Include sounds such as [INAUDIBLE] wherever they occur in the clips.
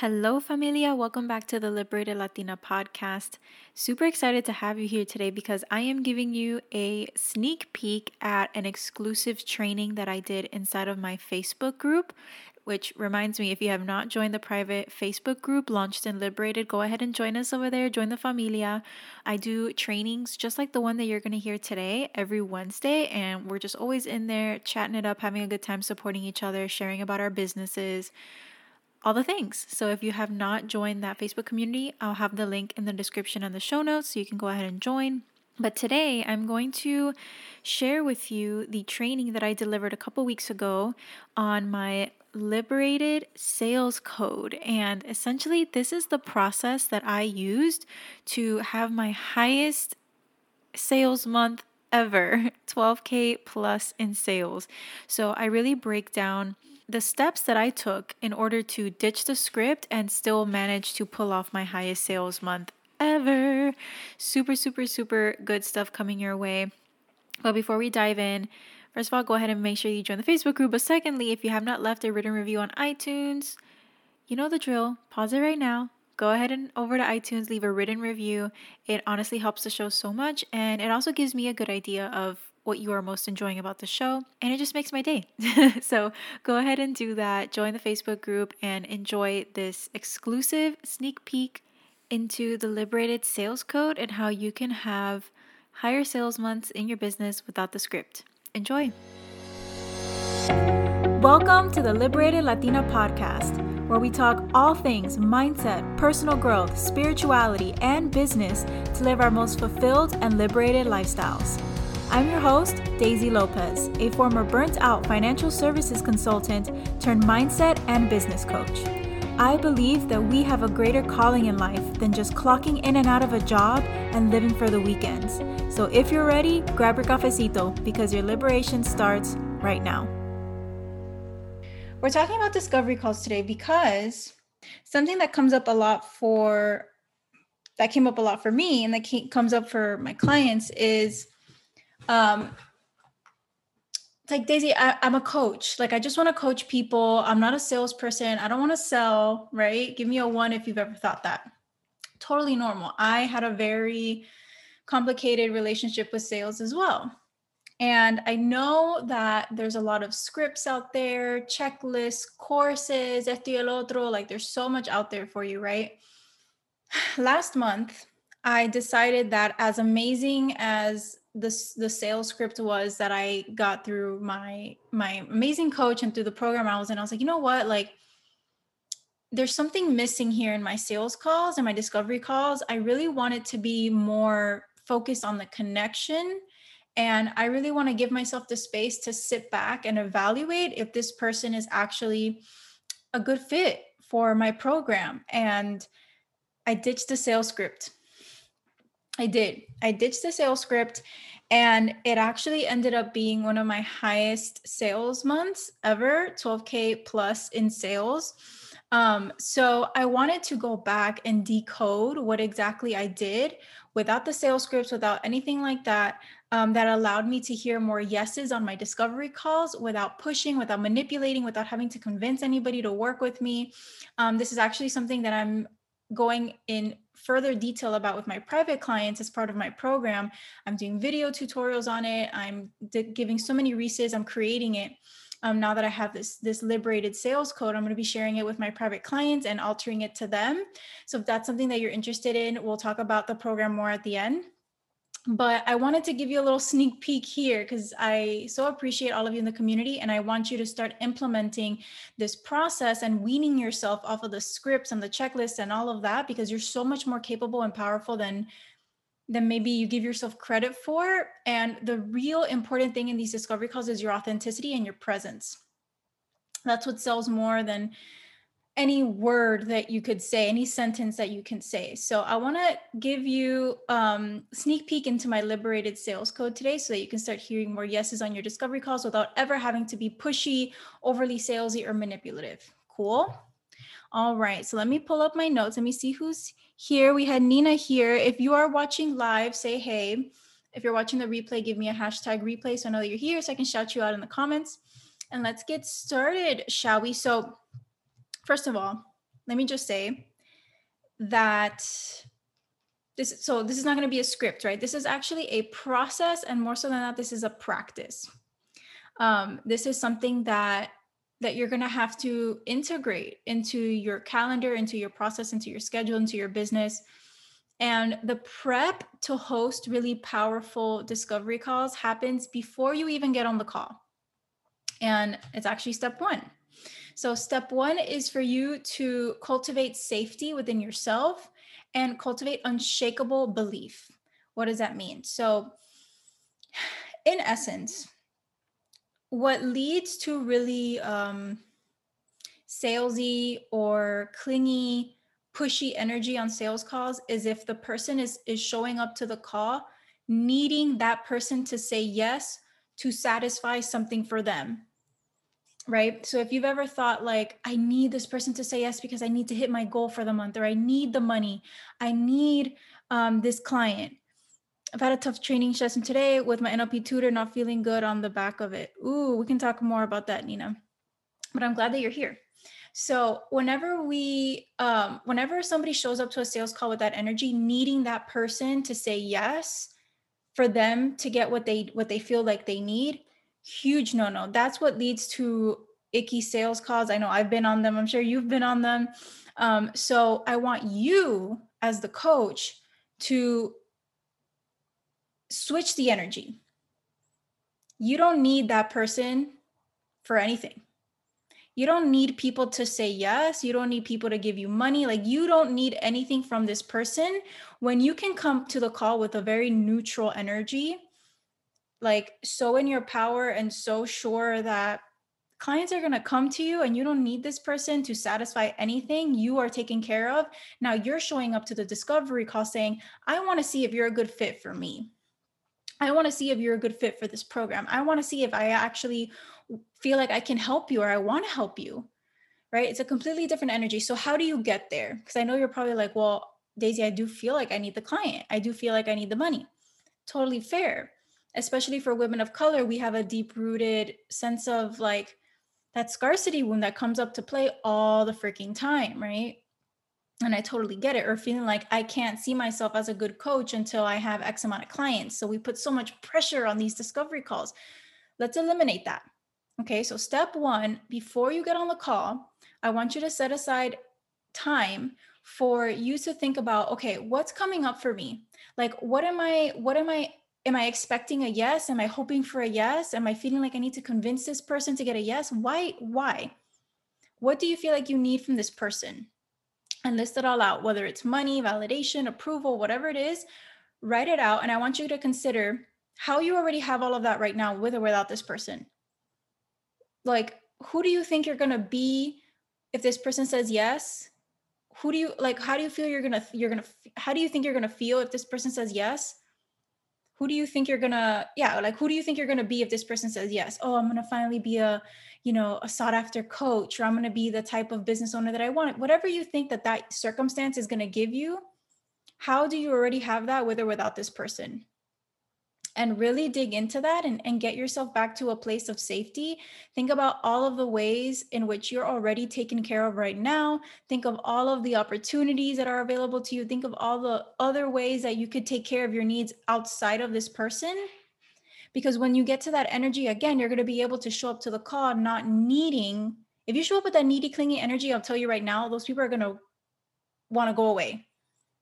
Hello, familia. Welcome back to the Liberated Latina podcast. Super excited to have you here today because I am giving you a sneak peek at an exclusive training that I did inside of my Facebook group. Which reminds me, if you have not joined the private Facebook group, Launched and Liberated, go ahead and join us over there. Join the familia. I do trainings just like the one that you're going to hear today every Wednesday. And we're just always in there chatting it up, having a good time, supporting each other, sharing about our businesses all the things. So if you have not joined that Facebook community, I'll have the link in the description and the show notes so you can go ahead and join. But today I'm going to share with you the training that I delivered a couple weeks ago on my liberated sales code. And essentially, this is the process that I used to have my highest sales month ever [LAUGHS] 12K plus in sales. So I really break down the steps that I took in order to ditch the script and still manage to pull off my highest sales month ever. Super, super, super good stuff coming your way. But before we dive in, first of all, go ahead and make sure you join the Facebook group. But secondly, if you have not left a written review on iTunes, you know the drill. Pause it right now. Go ahead and over to iTunes, leave a written review. It honestly helps the show so much, and it also gives me a good idea of what you are most enjoying about the show, and it just makes my day. [LAUGHS] so go ahead and do that. Join the Facebook group and enjoy this exclusive sneak peek into the liberated sales code and how you can have higher sales months in your business without the script. Enjoy. Welcome to the Liberated Latina podcast, where we talk all things mindset, personal growth, spirituality, and business to live our most fulfilled and liberated lifestyles. I'm your host, Daisy Lopez, a former burnt out financial services consultant turned mindset and business coach. I believe that we have a greater calling in life than just clocking in and out of a job and living for the weekends. So if you're ready, grab your cafecito because your liberation starts right now. We're talking about discovery calls today because something that comes up a lot for that came up a lot for me and that comes up for my clients is um like Daisy, I, am a coach. Like I just want to coach people. I'm not a salesperson. I don't want to sell, right? Give me a one if you've ever thought that. Totally normal. I had a very complicated relationship with sales as well. And I know that there's a lot of scripts out there, checklists, courses, esto y el otro. Like there's so much out there for you, right? [SIGHS] Last month, I decided that as amazing as the the sales script was that I got through my my amazing coach and through the program I was in. I was like, you know what, like there's something missing here in my sales calls and my discovery calls. I really want it to be more focused on the connection. And I really want to give myself the space to sit back and evaluate if this person is actually a good fit for my program. And I ditched the sales script. I did. I ditched the sales script and it actually ended up being one of my highest sales months ever 12k plus in sales um, so i wanted to go back and decode what exactly i did without the sales scripts without anything like that um, that allowed me to hear more yeses on my discovery calls without pushing without manipulating without having to convince anybody to work with me um, this is actually something that i'm going in further detail about with my private clients as part of my program. I'm doing video tutorials on it. I'm giving so many resources. I'm creating it. Um, now that I have this this liberated sales code, I'm going to be sharing it with my private clients and altering it to them. So if that's something that you're interested in, we'll talk about the program more at the end but I wanted to give you a little sneak peek here because I so appreciate all of you in the community and I want you to start implementing this process and weaning yourself off of the scripts and the checklists and all of that because you're so much more capable and powerful than than maybe you give yourself credit for and the real important thing in these discovery calls is your authenticity and your presence. That's what sells more than any word that you could say, any sentence that you can say. So I want to give you um, sneak peek into my liberated sales code today so that you can start hearing more yeses on your discovery calls without ever having to be pushy, overly salesy, or manipulative. Cool. All right. So let me pull up my notes. Let me see who's here. We had Nina here. If you are watching live, say hey. If you're watching the replay, give me a hashtag replay so I know that you're here so I can shout you out in the comments. And let's get started, shall we? So First of all, let me just say that this so this is not going to be a script right? This is actually a process and more so than that this is a practice. Um, this is something that that you're going to have to integrate into your calendar into your process into your schedule into your business. And the prep to host really powerful discovery calls happens before you even get on the call. And it's actually step one so step one is for you to cultivate safety within yourself and cultivate unshakable belief. What does that mean? So, [SIGHS] in essence, what leads to really um, salesy or clingy, pushy energy on sales calls is if the person is is showing up to the call needing that person to say yes to satisfy something for them right? So if you've ever thought like, I need this person to say yes because I need to hit my goal for the month, or I need the money, I need um, this client. I've had a tough training session today with my NLP tutor, not feeling good on the back of it. Ooh, we can talk more about that, Nina. But I'm glad that you're here. So whenever we, um, whenever somebody shows up to a sales call with that energy, needing that person to say yes for them to get what they what they feel like they need, huge no no. That's what leads to icky sales calls. I know I've been on them. I'm sure you've been on them. Um, so I want you as the coach to switch the energy. You don't need that person for anything. You don't need people to say yes. You don't need people to give you money. Like, you don't need anything from this person when you can come to the call with a very neutral energy like so in your power and so sure that clients are going to come to you and you don't need this person to satisfy anything you are taken care of now you're showing up to the discovery call saying i want to see if you're a good fit for me. I want to see if you're a good fit for this program. I want to see if i actually feel like i can help you or i want to help you. Right? It's a completely different energy. So how do you get there? Because i know you're probably like well daisy i do feel like i need the client. I do feel like i need the money. Totally fair especially for women of color, we have a deep rooted sense of like that scarcity wound that comes up to play all the freaking time, right? And I totally get it. Or feeling like I can't see myself as a good coach until I have X amount of clients. So we put so much pressure on these discovery calls. Let's eliminate that. Okay. So, step one, before you get on the call, I want you to set aside time for you to think about okay what's coming up for me like what am i what am i am I expecting a yes? Am I hoping for a yes? Am I feeling like I need to convince this person to get a yes? Why? Why? What do you feel like you need from this person? And list it all out, whether it's money, validation, approval, whatever it is, write it out. And I want you to consider how you already have all of that right now with or without this person. Like, who do you think you're going to be if this person says yes? Who do you like? How do you feel you're going to, you're going to, how do you think you're going to feel if this person says yes? Who do you think you're gonna yeah like who do you think you're gonna be if this person says yes? Oh i'm gonna finally be a you know a sought after coach or i'm gonna be the type of business owner that i want. Whatever you think that that circumstance is gonna give you how do you already have that with or without this person and really dig into that and, and get yourself back to a place of safety. Think about all of the ways in which you're already taken care of right now. Think of all of the opportunities that are available to you. Think of all the other ways that you could take care of your needs outside of this person. Because when you get to that energy, again, you're going to be able to show up to the call not needing. If you show up with that needy, clingy energy, I'll tell you right now, those people are going to want to go away.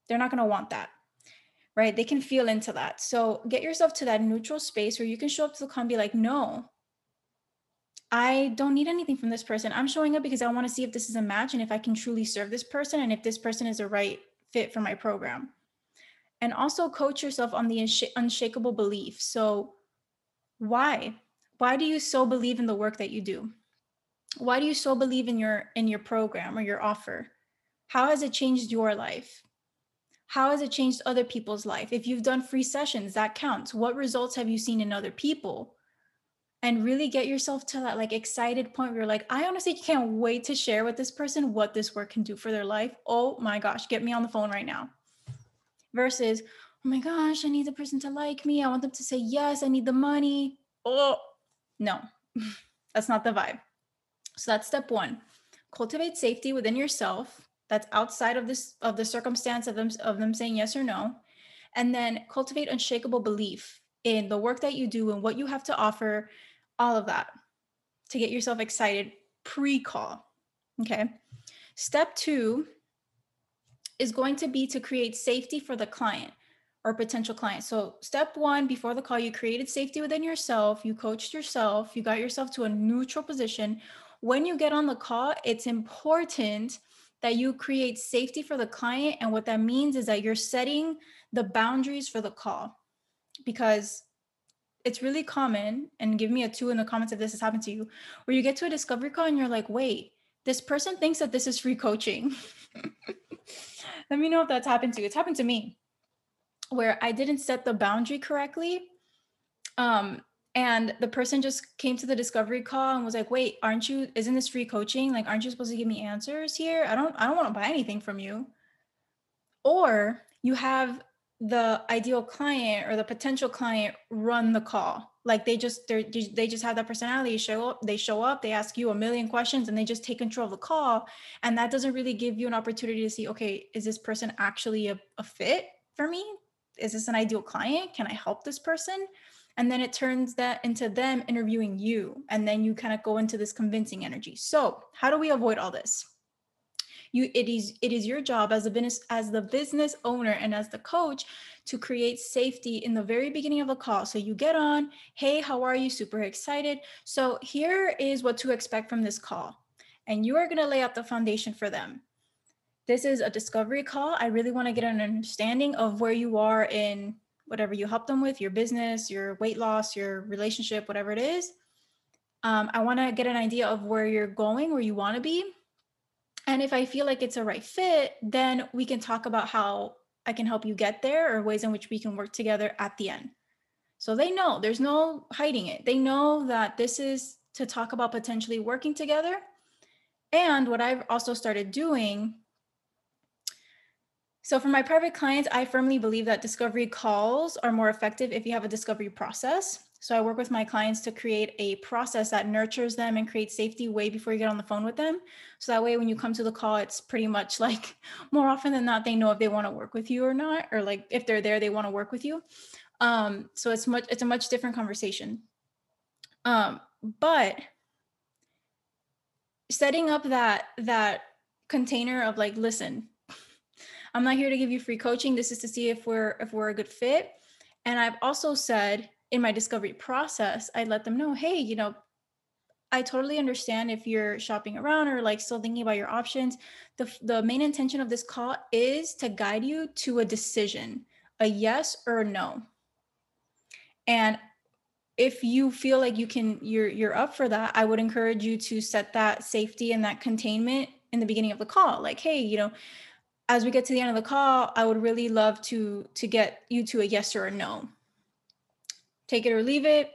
They're not going to want that right? They can feel into that. So get yourself to that neutral space where you can show up to the call and be like, no, I don't need anything from this person. I'm showing up because I want to see if this is a match and if I can truly serve this person and if this person is a right fit for my program. And also coach yourself on the unshakable belief. So, why? Why do you so believe in the work that you do? Why do you so believe in your in your program or your offer? How has it changed your life? How has it changed other people's life? If you've done free sessions, that counts. What results have you seen in other people? And really get yourself to that like excited point where you're like, I honestly can't wait to share with this person what this work can do for their life. Oh my gosh, get me on the phone right now. Versus, oh my gosh, I need the person to like me. I want them to say yes. I need the money. Oh, no, [LAUGHS] that's not the vibe. So that's step one. Cultivate safety within yourself that's outside of this of the circumstance of them of them saying yes or no and then cultivate unshakable belief in the work that you do and what you have to offer all of that to get yourself excited pre-call okay step 2 is going to be to create safety for the client or potential client. So, step one before the call, you created safety within yourself, you coached yourself, you got yourself to a neutral position. When you get on the call, it's important that you create safety for the client. And what that means is that you're setting the boundaries for the call because it's really common. And give me a two in the comments if this has happened to you, where you get to a discovery call and you're like, wait, this person thinks that this is free coaching. [LAUGHS] Let me know if that's happened to you. It's happened to me where I didn't set the boundary correctly. Um, and the person just came to the discovery call and was like, wait, aren't you, isn't this free coaching? Like, aren't you supposed to give me answers here? I don't, I don't want to buy anything from you. Or you have the ideal client or the potential client run the call like they just they they just have that personality show up they show up they ask you a million questions and they just take control of the call and that doesn't really give you an opportunity to see okay is this person actually a, a fit for me is this an ideal client? Can I help this person? And then it turns that into them interviewing you. And then you kind of go into this convincing energy. So, how do we avoid all this? You, it is it is your job as a business as the business owner and as the coach to create safety in the very beginning of a call so you get on hey how are you super excited so here is what to expect from this call and you are going to lay out the foundation for them this is a discovery call. I really want to get an understanding of where you are in whatever you help them with, your business, your weight loss, your relationship, whatever it is. Um, I want to get an idea of where you're going, where you want to be. And if I feel like it's a right fit, then we can talk about how I can help you get there or ways in which we can work together at the end. So they know there's no hiding it. They know that this is to talk about potentially working together. And what I've also started doing so, for my private clients, I firmly believe that discovery calls are more effective if you have a discovery process. So, I work with my clients to create a process that nurtures them and creates safety way before you get on the phone with them. So, that way, when you come to the call, it's pretty much [LAUGHS] like more often than not, they know if they want to work with you or not, or like if they're there, they want to work with you. Um, so, it's much, it's a much different conversation. Um, but setting up that, that, container of like listen I'm not here to give you free coaching. This is to see if we're if we're a good fit. And I've also said in my discovery process, I let them know, hey, you know, I totally understand if you're shopping around or like still thinking about your options. The the main intention of this call is to guide you to a decision, a yes or a no. And if you feel like you can you're you're up for that, I would encourage you to set that safety and that containment in the beginning of the call. Like, hey, you know, as we get to the end of the call, I would really love to to get you to a yes or a no. Take it or leave it.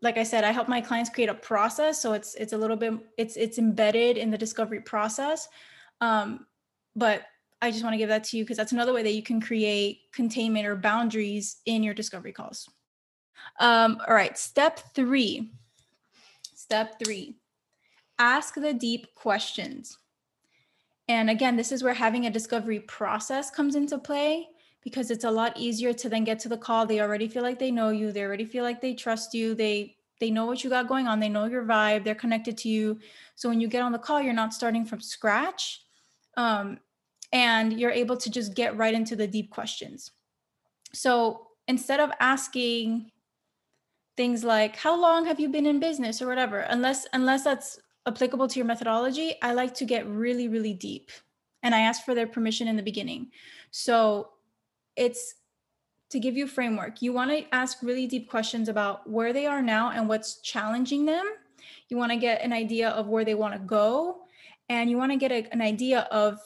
Like I said, I help my clients create a process, so it's it's a little bit it's it's embedded in the discovery process. Um, but I just want to give that to you because that's another way that you can create containment or boundaries in your discovery calls. Um, all right, step three. Step three ask the deep questions. And again, this is where having a discovery process comes into play because it's a lot easier to then get to the call. They already feel like they know you, they already feel like they trust you. They they know what you got going on, they know your vibe, they're connected to you. So when you get on the call, you're not starting from scratch. Um, and you're able to just get right into the deep questions. So instead of asking things like how long have you been in business or whatever unless unless that's applicable to your methodology, I like to get really, really deep. And I ask for their permission in the beginning. So it's to give you framework. You want to ask really deep questions about where they are now and what's challenging them. You want to get an idea of where they want to go. And you want to get a, an idea of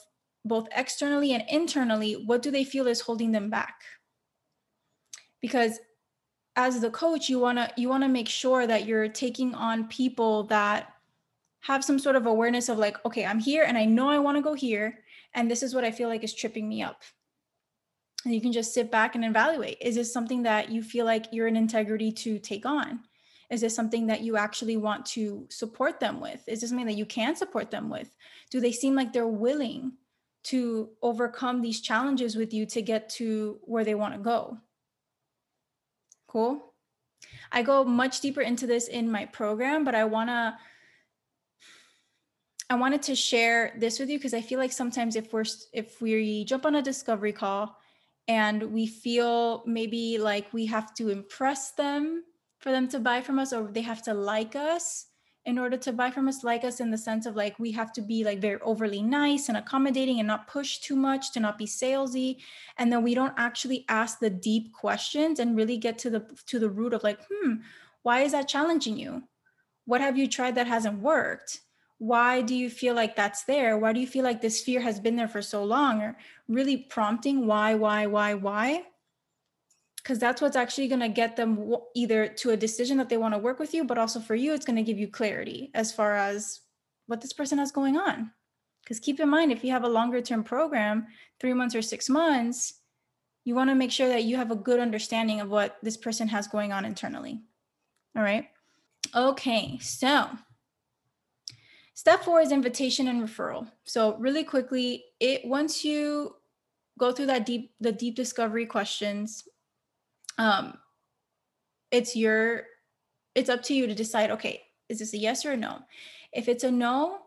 both externally and internally what do they feel is holding them back because as the coach you want to you want to make sure that you're taking on people that have some sort of awareness of like, okay, I'm here and I know I want to go here. And this is what I feel like is tripping me up. And you can just sit back and evaluate. Is this something that you feel like you're in integrity to take on? Is this something that you actually want to support them with? Is this something that you can support them with? Do they seem like they're willing to overcome these challenges with you to get to where they want to go. Cool. I go much deeper into this in my program, but I want to I wanted to share this with you because I feel like sometimes if we're if we jump on a discovery call and we feel maybe like we have to impress them for them to buy from us or they have to like us in order to buy from us like us in the sense of like we have to be like very overly nice and accommodating and not push too much to not be salesy. And then we don't actually ask the deep questions and really get to the to the root of like hmm why is that challenging you? What have you tried that hasn't worked why do you feel like that's there? Why do you feel like this fear has been there for so long? Or really prompting why why why why? Because that's what's actually going to get them either to a decision that they want to work with you but also for you it's going to give you clarity as far as what this person has going on. Because keep in mind if you have a longer term program three months or six months you want to make sure that you have a good understanding of what this person has going on internally. All right? Okay so step four is invitation and referral. So really quickly it once you go through that deep the deep discovery questions um it's your it's up to you to decide okay is this a yes or a no? If it's a no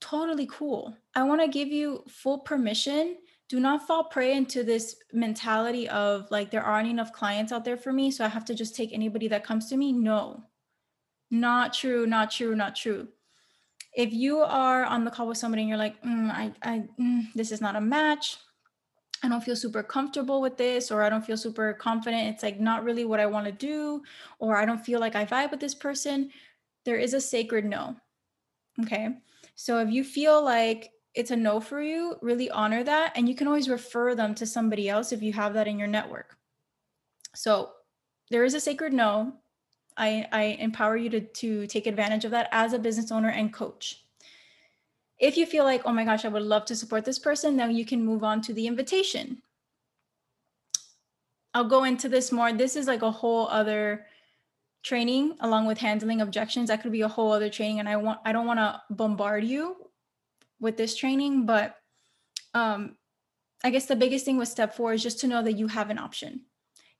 totally cool. I want to give you full permission. Do not fall prey into this mentality of like there aren't enough clients out there for me so i have to just take anybody that comes to me. No. Not true not true not true if you are on the call with somebody and you're like mm, i i mm, this is not a match I don't feel super comfortable with this, or I don't feel super confident. It's like not really what I want to do, or I don't feel like I vibe with this person. There is a sacred no. Okay. So if you feel like it's a no for you, really honor that. And you can always refer them to somebody else if you have that in your network. So there is a sacred no. I, I empower you to, to take advantage of that as a business owner and coach. If you feel like, oh my gosh, I would love to support this person, then you can move on to the invitation. I'll go into this more. This is like a whole other training along with handling objections. That could be a whole other training. And I want I don't want to bombard you with this training, but um I guess the biggest thing with step four is just to know that you have an option.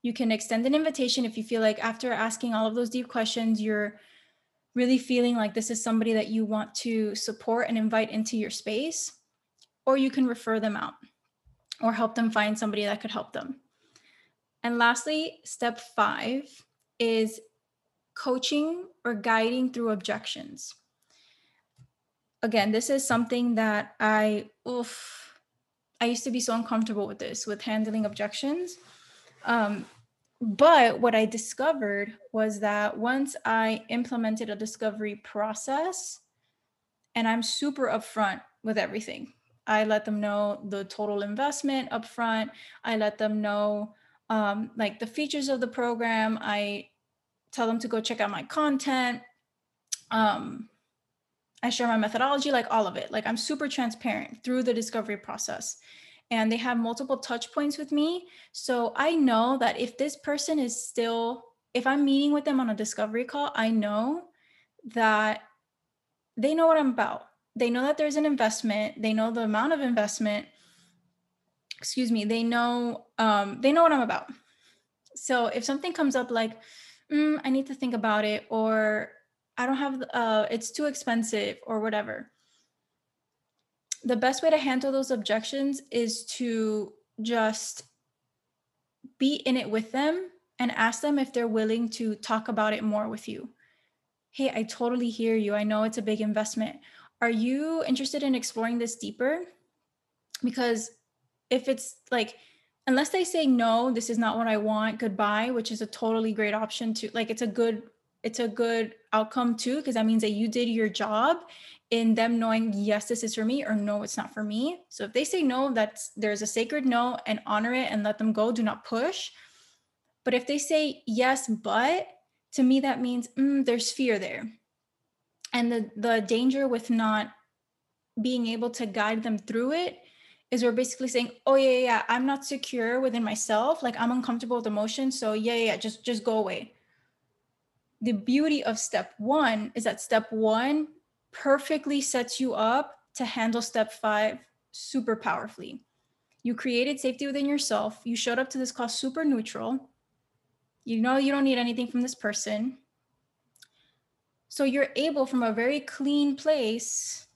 You can extend an invitation if you feel like after asking all of those deep questions, you're really feeling like this is somebody that you want to support and invite into your space, or you can refer them out or help them find somebody that could help them. And lastly, step five is coaching or guiding through objections. Again, this is something that I, oof, I used to be so uncomfortable with this, with handling objections. Um, but what I discovered was that once I implemented a discovery process, and I'm super upfront with everything. I let them know the total investment upfront. I let them know um, like the features of the program. I tell them to go check out my content. Um, I share my methodology, like all of it. Like I'm super transparent through the discovery process and they have multiple touch points with me. So I know that if this person is still, if I'm meeting with them on a discovery call, I know that they know what I'm about. They know that there's an investment, they know the amount of investment. Excuse me, they know um, they know what I'm about. So if something comes up like, mm, I need to think about it, or I don't have, uh, it's too expensive, or whatever the best way to handle those objections is to just be in it with them and ask them if they're willing to talk about it more with you. Hey, I totally hear you. I know it's a big investment. Are you interested in exploring this deeper? Because if it's like, unless they say no, this is not what I want, goodbye, which is a totally great option to like it's a good it's a good outcome too because that means that you did your job in them knowing yes this is for me or no it's not for me. So if they say no that's there's a sacred no and honor it and let them go. Do not push. But if they say yes but to me that means mm, there's fear there. And the the danger with not being able to guide them through it is we're basically saying oh yeah yeah i'm not secure within myself. Like i'm uncomfortable with emotion so yeah yeah just just go away. The beauty of step one is that step one perfectly sets you up to handle step five super powerfully. You created safety within yourself. You showed up to this call super neutral. You know you don't need anything from this person. So you're able from a very clean place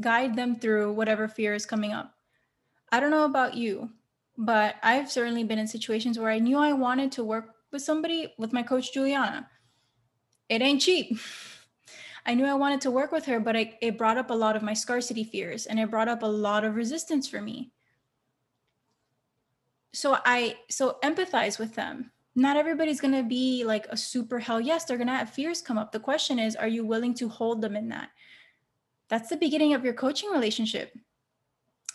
guide them through whatever fear is coming up. I don't know about you, but I've certainly been in situations where I knew I wanted to work with somebody with my coach Juliana. It ain't cheap. [LAUGHS] I knew I wanted to work with her, but it, it brought up a lot of my scarcity fears and it brought up a lot of resistance for me. So I so empathize with them. Not everybody's going to be like a super hell yes, they're going to have fears come up. The question is, are you willing to hold them in that? That's the beginning of your coaching relationship.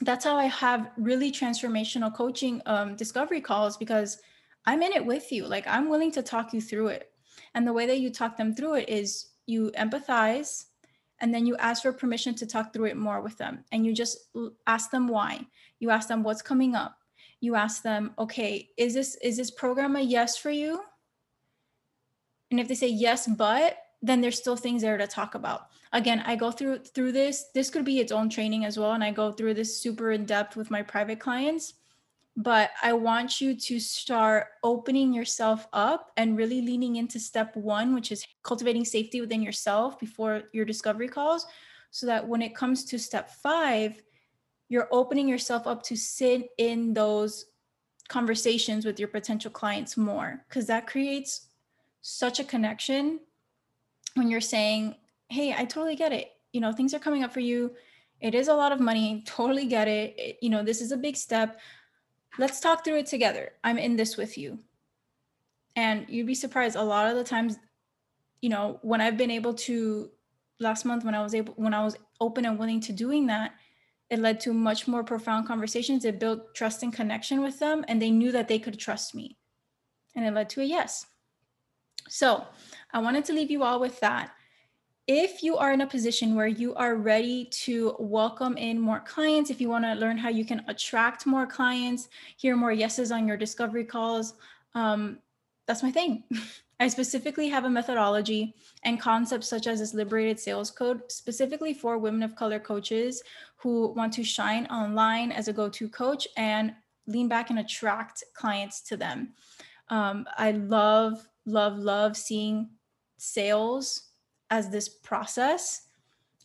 That's how I have really transformational coaching um, discovery calls because I'm in it with you. Like I'm willing to talk you through it. And the way that you talk them through it is you empathize and then you ask for permission to talk through it more with them. And you just ask them why. You ask them what's coming up. You ask them okay is this is this program a yes for you? And if they say yes but then there's still things there to talk about. Again i go through through this. This could be its own training as well and i go through this super in depth with my private clients but I want you to start opening yourself up and really leaning into step one, which is cultivating safety within yourself before your discovery calls, so that when it comes to step five, you're opening yourself up to sit in those conversations with your potential clients more, because that creates such a connection when you're saying, Hey, I totally get it. You know, things are coming up for you. It is a lot of money. [LAUGHS] Totally get it. it you know, this is a big step let's talk through it together. I'm in this with you. And you'd be surprised a lot of the times, you know, when I've been able to last month when I was able when I was open and willing to doing that, it led to much more profound conversations. It built trust and connection with them and they knew that they could trust me. And it led to a yes. So, I wanted to leave you all with that if you are in a position where you are ready to welcome in more clients, if you want to learn how you can attract more clients, hear more yeses on your discovery calls, um, that's my thing. [LAUGHS] I specifically have a methodology and concepts such as this liberated sales code specifically for women of color coaches who want to shine online as a go to coach and lean back and attract clients to them. Um, I love, love, love seeing sales as this process.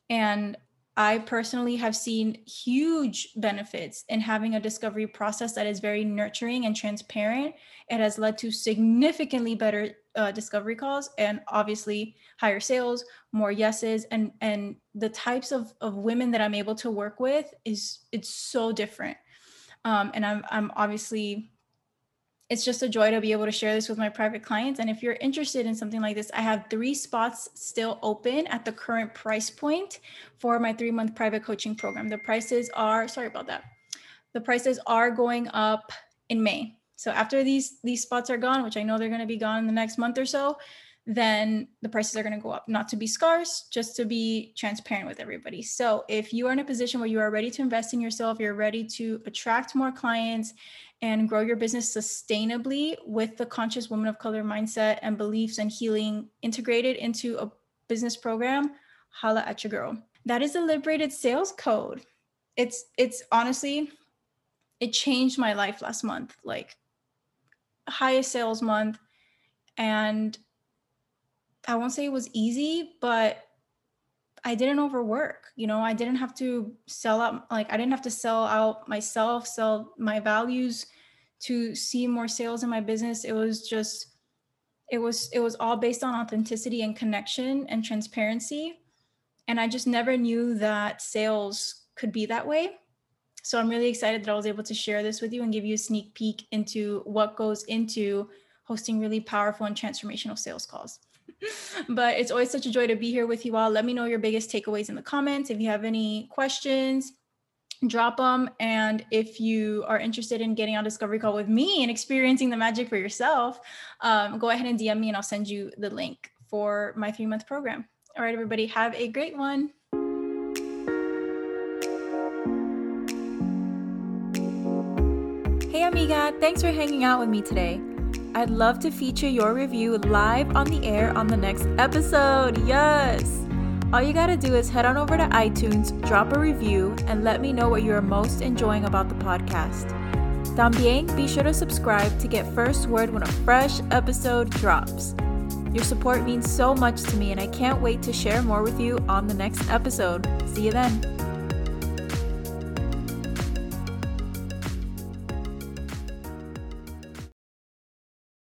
And I personally have seen huge benefits in having a discovery process that is very nurturing and transparent. It has led to significantly better uh, discovery calls and obviously higher sales, more yeses, and and the types of, of women that I'm able to work with is it's so different. Um, and I'm I'm obviously it's just a joy to be able to share this with my private clients. And if you're interested in something like this, I have three spots still open at the current price point for my three month private coaching program. The prices are, sorry about that. The prices are going up in May. So after these these spots are gone, which I know they're going to be gone in the next month or so, then the prices are going to go up. Not to be scarce, just to be transparent with everybody. So if you are in a position where you are ready to invest in yourself, you're ready to attract more clients and grow your business sustainably with the conscious woman of color mindset and beliefs and healing integrated into a business program, holla at your girl. That is a liberated sales code. It's it's honestly it changed my life last month. Like highest sales month and I won't say it was easy, but I didn't overwork. You know, I didn't have to sell out, like, I didn't have to sell out myself, sell my values to see more sales in my business. It was just, it was, it was all based on authenticity and connection and transparency. And I just never knew that sales could be that way. So I'm really excited that I was able to share this with you and give you a sneak peek into what goes into hosting really powerful and transformational sales calls [LAUGHS] but it's always such a joy to be here with you all. Let me know your biggest takeaways in the comments. If you have any questions, drop them. And if you are interested in getting on discovery call with me and experiencing the magic for yourself, um, go ahead and DM me and I'll send you the link for my three month program. All right, everybody, have a great one. Hey, amiga, thanks for hanging out with me today. I'd love to feature your review live on the air on the next episode. Yes! All you gotta do is head on over to iTunes, drop a review, and let me know what you are most enjoying about the podcast. También be sure to subscribe to get first word when a fresh episode drops. Your support means so much to me, and I can't wait to share more with you on the next episode. See you then.